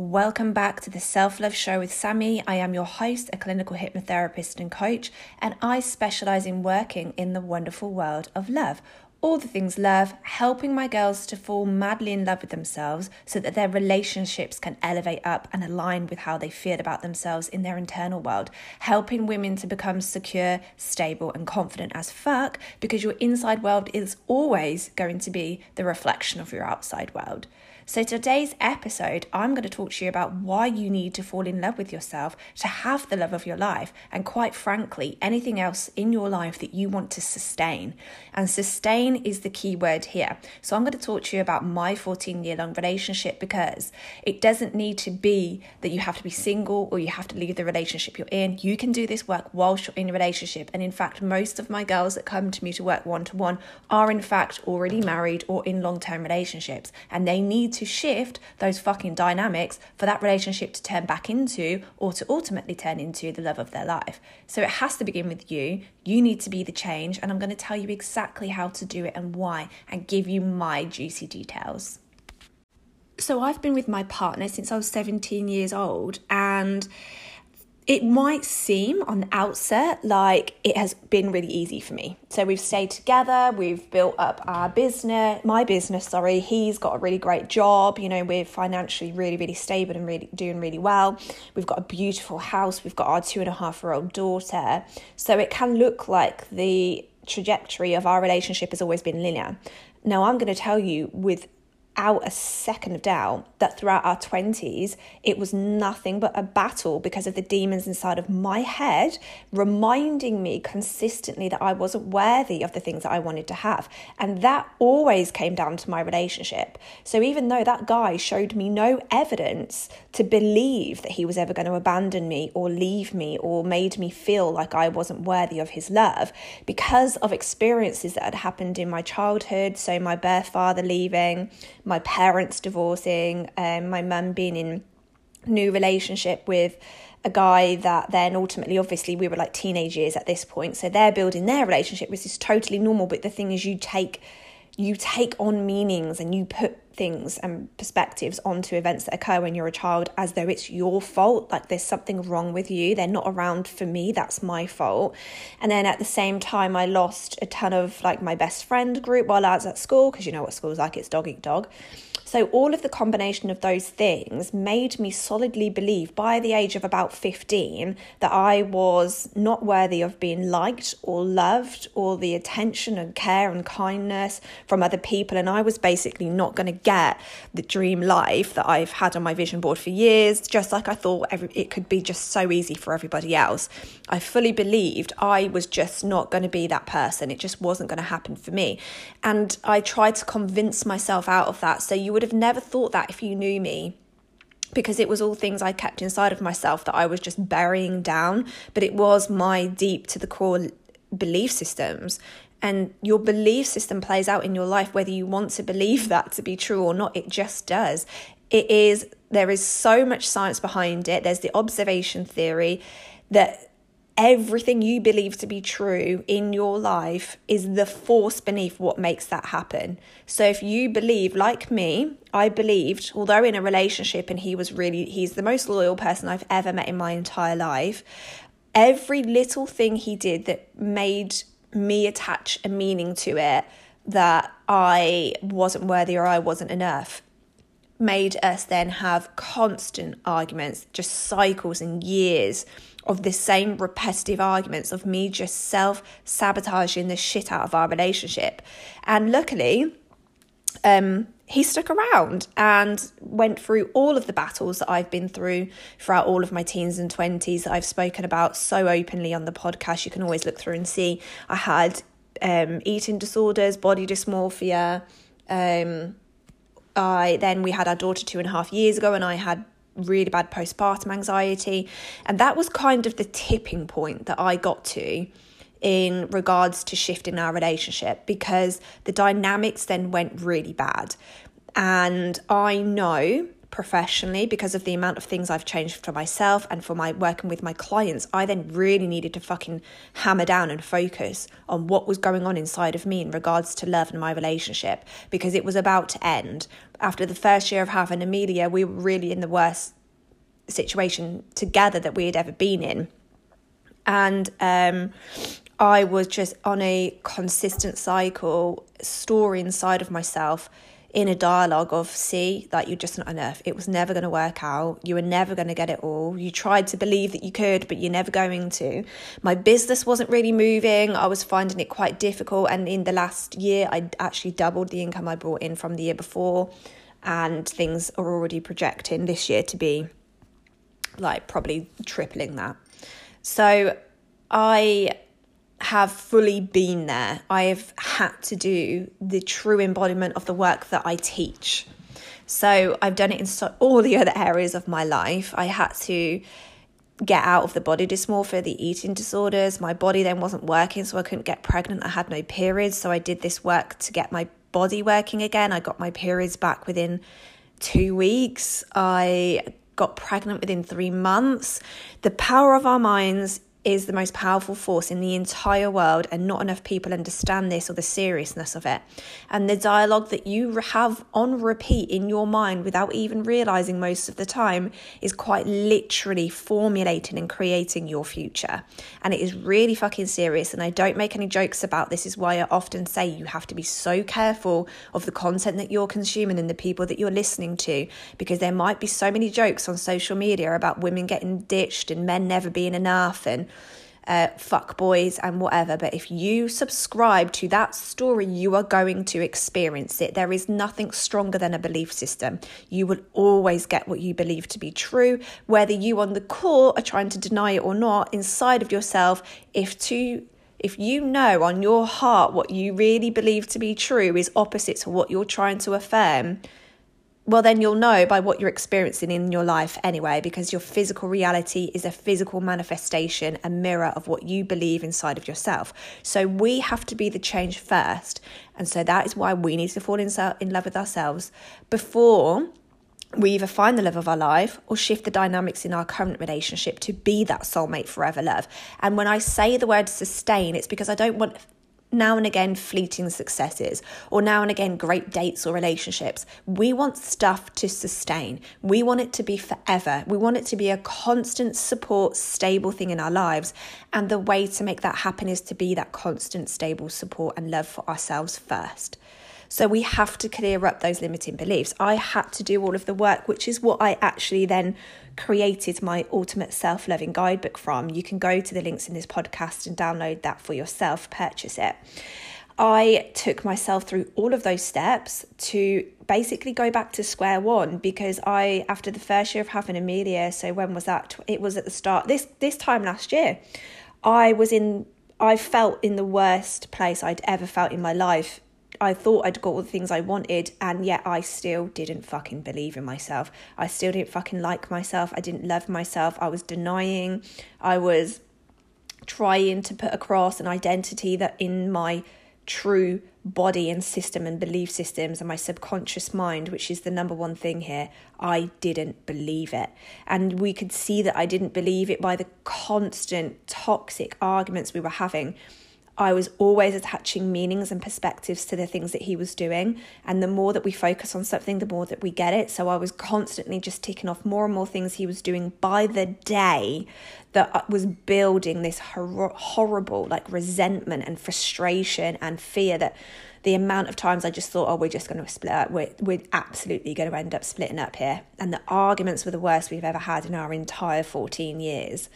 Welcome back to the Self Love Show with Sammi. I am your host, a clinical hypnotherapist and coach, and I specialize in working in the wonderful world of love. All the things love, helping my girls to fall madly in love with themselves so that their relationships can elevate up and align with how they feel about themselves in their internal world. Helping women to become secure, stable, and confident as fuck because your inside world is always going to be the reflection of your outside world. So, today's episode, I'm going to talk to you about why you need to fall in love with yourself to have the love of your life, and quite frankly, anything else in your life that you want to sustain. And sustain is the key word here. So, I'm going to talk to you about my 14 year long relationship because it doesn't need to be that you have to be single or you have to leave the relationship you're in. You can do this work whilst you're in a relationship. And in fact, most of my girls that come to me to work one to one are in fact already married or in long term relationships, and they need to to shift those fucking dynamics for that relationship to turn back into or to ultimately turn into the love of their life. So it has to begin with you. You need to be the change, and I'm going to tell you exactly how to do it and why and give you my juicy details. So I've been with my partner since I was 17 years old, and it might seem on the outset like it has been really easy for me. So we've stayed together, we've built up our business, my business, sorry. He's got a really great job, you know, we're financially really, really stable and really doing really well. We've got a beautiful house, we've got our two and a half year old daughter. So it can look like the trajectory of our relationship has always been linear. Now, I'm going to tell you with without a second of doubt that throughout our 20s, it was nothing but a battle because of the demons inside of my head, reminding me consistently that I wasn't worthy of the things that I wanted to have. And that always came down to my relationship. So even though that guy showed me no evidence to believe that he was ever going to abandon me or leave me or made me feel like I wasn't worthy of his love, because of experiences that had happened in my childhood, so my birth father leaving, my parents divorcing, um, my mum being in new relationship with a guy that then ultimately obviously we were like teenage years at this point. So they're building their relationship which is totally normal. But the thing is you take you take on meanings and you put things and perspectives onto events that occur when you're a child as though it's your fault like there's something wrong with you they're not around for me that's my fault and then at the same time i lost a ton of like my best friend group while i was at school because you know what school's like it's dog eat dog so, all of the combination of those things made me solidly believe by the age of about 15 that I was not worthy of being liked or loved or the attention and care and kindness from other people. And I was basically not going to get the dream life that I've had on my vision board for years, just like I thought every, it could be just so easy for everybody else. I fully believed I was just not going to be that person. It just wasn't going to happen for me. And I tried to convince myself out of that. So, you would have never thought that if you knew me because it was all things I kept inside of myself that I was just burying down. But it was my deep to the core belief systems. And your belief system plays out in your life, whether you want to believe that to be true or not, it just does. It is, there is so much science behind it. There's the observation theory that everything you believe to be true in your life is the force beneath what makes that happen. So if you believe, like me, I believed, although in a relationship and he was really, he's the most loyal person I've ever met in my entire life, every little thing he did that made me attach a meaning to it that I wasn't worthy or I wasn't enough made us then have constant arguments, just cycles and years of the same repetitive arguments of me just self sabotaging the shit out of our relationship. And luckily, um, he stuck around and went through all of the battles that I've been through throughout all of my teens and 20s that I've spoken about so openly on the podcast. You can always look through and see I had um, eating disorders, body dysmorphia. Um, I then we had our daughter two and a half years ago, and I had really bad postpartum anxiety. And that was kind of the tipping point that I got to in regards to shifting our relationship because the dynamics then went really bad. And I know professionally because of the amount of things I've changed for myself and for my working with my clients, I then really needed to fucking hammer down and focus on what was going on inside of me in regards to love and my relationship because it was about to end. After the first year of having Amelia, we were really in the worst situation together that we had ever been in. And um, I was just on a consistent cycle, story inside of myself in a dialogue of see that you're just not enough. It was never going to work out. You were never going to get it all. You tried to believe that you could but you're never going to. My business wasn't really moving. I was finding it quite difficult and in the last year i actually doubled the income i brought in from the year before and things are already projecting this year to be like probably tripling that. So i have fully been there. I have had to do the true embodiment of the work that I teach. So I've done it in so, all the other areas of my life. I had to get out of the body dysmorphia, the eating disorders. My body then wasn't working, so I couldn't get pregnant. I had no periods. So I did this work to get my body working again. I got my periods back within two weeks. I got pregnant within three months. The power of our minds is the most powerful force in the entire world, and not enough people understand this or the seriousness of it. And the dialogue that you have on repeat in your mind without even realizing most of the time is quite literally formulating and creating your future. And it is really fucking serious. And I don't make any jokes about this, is why I often say you have to be so careful of the content that you're consuming and the people that you're listening to, because there might be so many jokes on social media about women getting ditched and men never being enough and uh, fuck boys and whatever. But if you subscribe to that story, you are going to experience it. There is nothing stronger than a belief system. You will always get what you believe to be true, whether you on the core are trying to deny it or not. Inside of yourself, if to if you know on your heart what you really believe to be true is opposite to what you're trying to affirm, well, then you'll know by what you're experiencing in your life anyway, because your physical reality is a physical manifestation, a mirror of what you believe inside of yourself. So we have to be the change first. And so that is why we need to fall in, in love with ourselves before we either find the love of our life or shift the dynamics in our current relationship to be that soulmate forever love. And when I say the word sustain, it's because I don't want now and again fleeting successes or now and again great dates or relationships. We want stuff to sustain. We want it to be forever. We want it to be a constant support, stable thing in our lives. And the way to make that happen is to be that constant, stable support and love for ourselves first. So we have to clear up those limiting beliefs. I had to do all of the work, which is what I actually then created my ultimate self loving guidebook from. You can go to the links in this podcast and download that for yourself, purchase it. I took myself through all of those steps to basically go back to square one because I, after the first year of having Amelia, so when was that? It was at the start this this time last year. I was in. I felt in the worst place I'd ever felt in my life I thought I'd got all the things I wanted, and yet I still didn't fucking believe in myself. I still didn't fucking like myself. I didn't love myself. I was denying. I was trying to put across an identity that in my true body and system and belief systems and my subconscious mind, which is the number one thing here, I didn't believe it. And we could see that I didn't believe it by the constant toxic arguments we were having I was always attaching meanings and perspectives to the things that he was doing. And the more that we focus on something, the more that we get it. So I was constantly just ticking off more and more things he was doing by the day that uh, was building this hor- horrible, like resentment and frustration and fear that the amount of times I just thought, oh, we're just going to split up. We're, we're absolutely going to end up splitting up here. And the arguments were the worst we've ever had in our entire 14 years.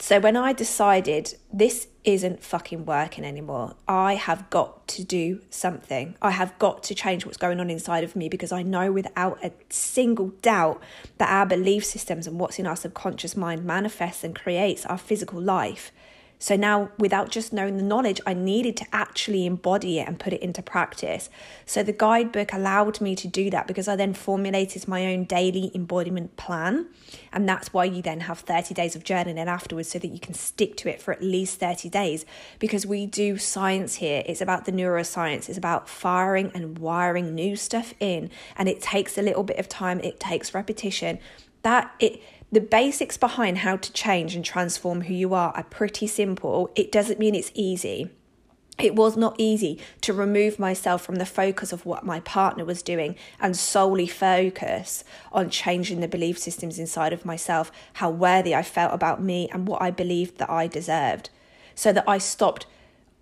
So when I decided this isn't fucking working anymore, I have got to do something. I have got to change what's going on inside of me because I know without a single doubt that our belief systems and what's in our subconscious mind manifests and creates our physical life. So now, without just knowing the knowledge, I needed to actually embody it and put it into practice. So the guidebook allowed me to do that because I then formulated my own daily embodiment plan. And that's why you then have 30 days of journaling afterwards so that you can stick to it for at least 30 days. Because we do science here, it's about the neuroscience, it's about firing and wiring new stuff in. And it takes a little bit of time, it takes repetition. That it the basics behind how to change and transform who you are are pretty simple. It doesn't mean it's easy. It was not easy to remove myself from the focus of what my partner was doing and solely focus on changing the belief systems inside of myself, how worthy I felt about me, and what I believed that I deserved. So that I stopped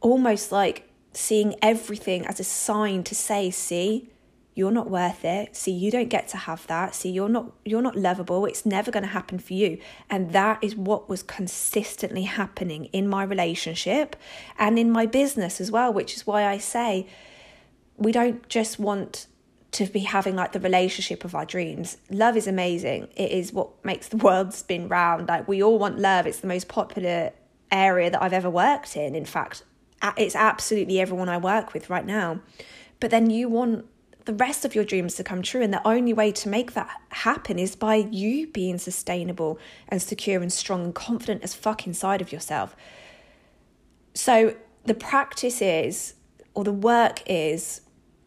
almost like seeing everything as a sign to say, see, you're not worth it see you don't get to have that see you're not you're not lovable it's never going to happen for you and that is what was consistently happening in my relationship and in my business as well which is why I say we don't just want to be having like the relationship of our dreams. Love is amazing. It is what makes the world spin round. Like we all want love. It's the most popular area that I've ever worked in. In fact, it's absolutely everyone I work with right now. But then you want the rest of your dreams to come true. And the only way to make that happen is by you being sustainable and secure and strong and confident as fuck inside of yourself. So the practice is, or the work is,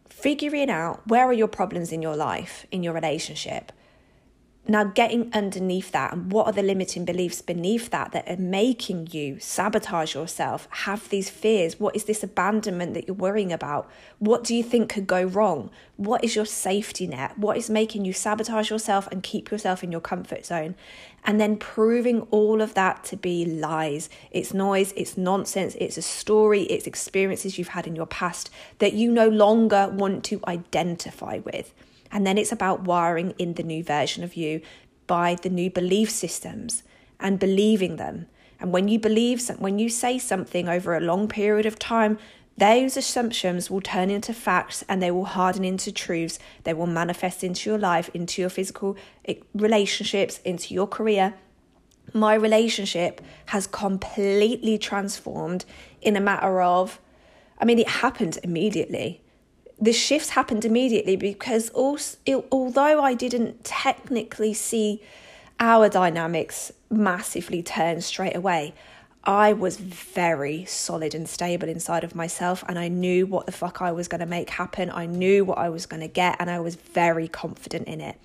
figuring out where are your problems in your life, in your relationship, now, getting underneath that and what are the limiting beliefs beneath that that are making you sabotage yourself, have these fears? What is this abandonment that you're worrying about? What do you think could go wrong? What is your safety net? What is making you sabotage yourself and keep yourself in your comfort zone? And then proving all of that to be lies. It's noise, it's nonsense, it's a story, it's experiences you've had in your past that you no longer want to identify with. And then it's about wiring in the new version of you by the new belief systems and believing them. And when you believe, when you say something over a long period of time, those assumptions will turn into facts and they will harden into truths. They will manifest into your life, into your physical eh, relationships, into your career. My relationship has completely transformed in a matter of, I mean, it happened immediately the shifts happened immediately because also, although I didn't technically see our dynamics massively turn straight away, I was very solid and stable inside of myself, and I knew what the fuck I was going to make happen. I knew what I was going to get, and I was very confident in it.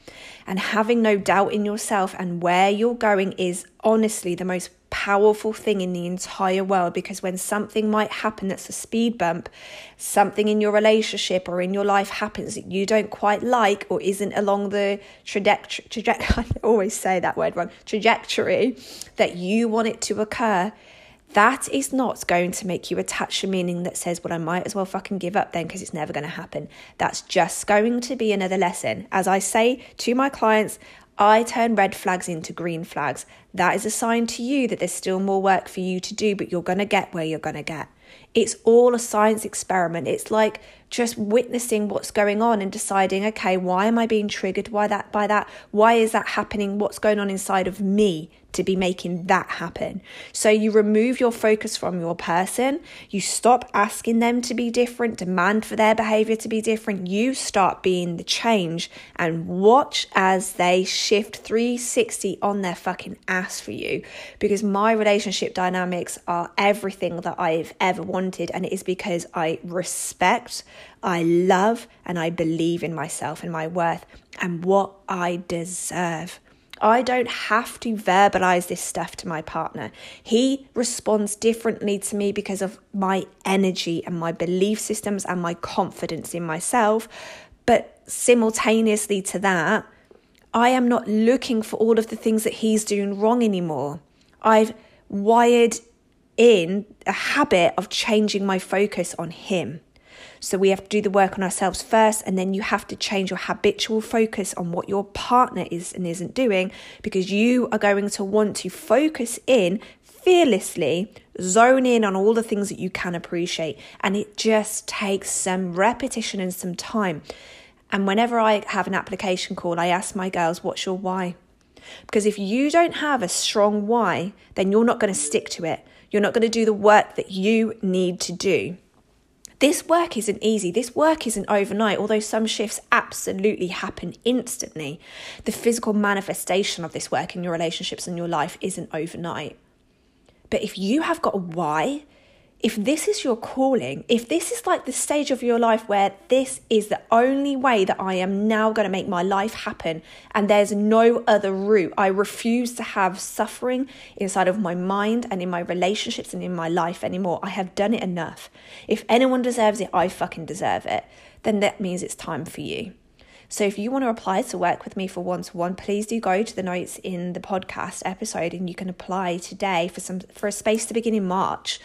And having no doubt in yourself and where you're going is honestly the most powerful thing in the entire world because when something might happen that's a speed bump, something in your relationship or in your life happens that you don't quite like or isn't along the trajectory, I always say that word wrong, trajectory that you want it to occur, that is not going to make you attach a meaning that says, well, I might as well fucking give up then because it's never going to happen. That's just going to be another lesson. As I say to my clients, I turn red flags into green flags. That is a sign to you that there's still more work for you to do, but you're going to get where you're going to get. It's all a science experiment. It's like just witnessing what's going on and deciding, okay, why am I being triggered by that by that? Why is that happening? What's going on inside of me to be making that happen? So you remove your focus from your person, you stop asking them to be different, demand for their behavior to be different. You start being the change and watch as they shift 360 on their fucking ass for you because my relationship dynamics are everything that I've ever wanted and it is because I respect I love and I believe in myself and my worth and what I deserve. I don't have to verbalize this stuff to my partner. He responds differently to me because of my energy and my belief systems and my confidence in myself. But simultaneously to that, I am not looking for all of the things that he's doing wrong anymore. I've wired in a habit of changing my focus on him. So we have to do the work on ourselves first, and then you have to change your habitual focus on what your partner is and isn't doing because you are going to want to focus in fearlessly, zone in on all the things that you can appreciate. And it just takes some repetition and some time. And whenever I have an application call, I ask my girls, What's your why? Because if you don't have a strong why, then you're not going to stick to it You're not going to do the work that you need to do. This work isn't easy. This work isn't overnight, although some shifts absolutely happen instantly. The physical manifestation of this work in your relationships and your life isn't overnight. But if you have got a why, if this is your calling, if this is like the stage of your life where this is the only way that I am now going to make my life happen and there's no other route, I refuse to have suffering inside of my mind and in my relationships and in my life anymore. I have done it enough. If anyone deserves it, I fucking deserve it. Then that means it's time for you. So if you want to apply to work with me for one to one, please do go to the notes in the podcast episode and you can apply today for some for a space to begin in March.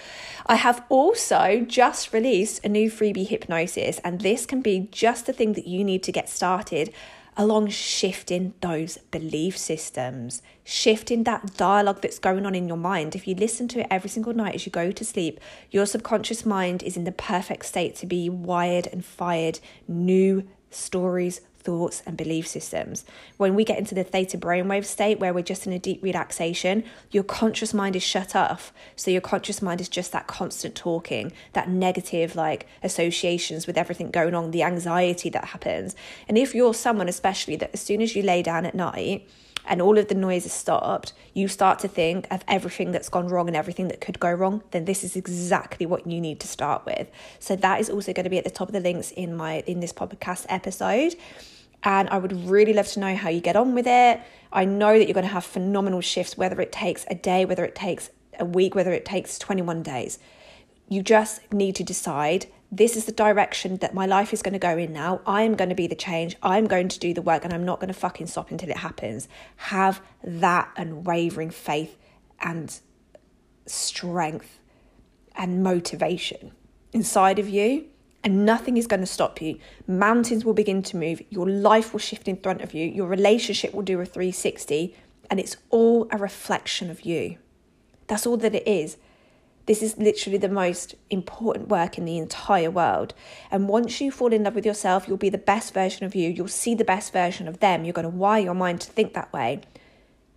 I have also just released a new freebie hypnosis and this can be just the thing that you need to get started along shifting those belief systems, shifting that dialogue that's going on in your mind. If you listen to it every single night as you go to sleep, your subconscious mind is in the perfect state to be wired and fired new stories, thoughts, and belief systems. When we get into the theta brainwave state where we're just in a deep relaxation, your conscious mind is shut off. So your conscious mind is just that constant talking, that negative like associations with everything going on, the anxiety that happens. And if you're someone, especially that as soon as you lay down at night, and all of the noise is stopped, you start to think of everything that's gone wrong and everything that could go wrong, then this is exactly what you need to start with. So that is also going to be at the top of the links in my in this podcast episode. And I would really love to know how you get on with it. I know that you're going to have phenomenal shifts, whether it takes a day, whether it takes a week, whether it takes 21 days. You just need to decide this is the direction that my life is going to go in now. I am going to be the change. I'm going to do the work and I'm not going to fucking stop until it happens. Have that unwavering faith and strength and motivation inside of you, and nothing is going to stop you. Mountains will begin to move, your life will shift in front of you, your relationship will do a 360, and it's all a reflection of you. That's all that it is. This is literally the most important work in the entire world. And once you fall in love with yourself, you'll be the best version of you. You'll see the best version of them. You're going to wire your mind to think that way.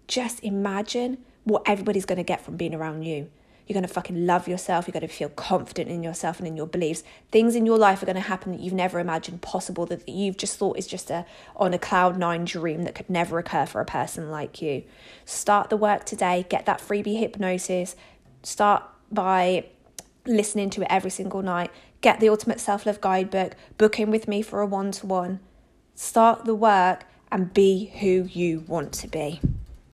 Just imagine what everybody's going to get from being around you. You're going to fucking love yourself. You're going to feel confident in yourself and in your beliefs. Things in your life are going to happen that you've never imagined possible, that you've just thought is just a on a cloud nine dream that could never occur for a person like you. Start the work today. Get that freebie hypnosis. Start by listening to it every single night. Get the Ultimate Self Love Guidebook, book in with me for a one to one. Start the work and be who you want to be.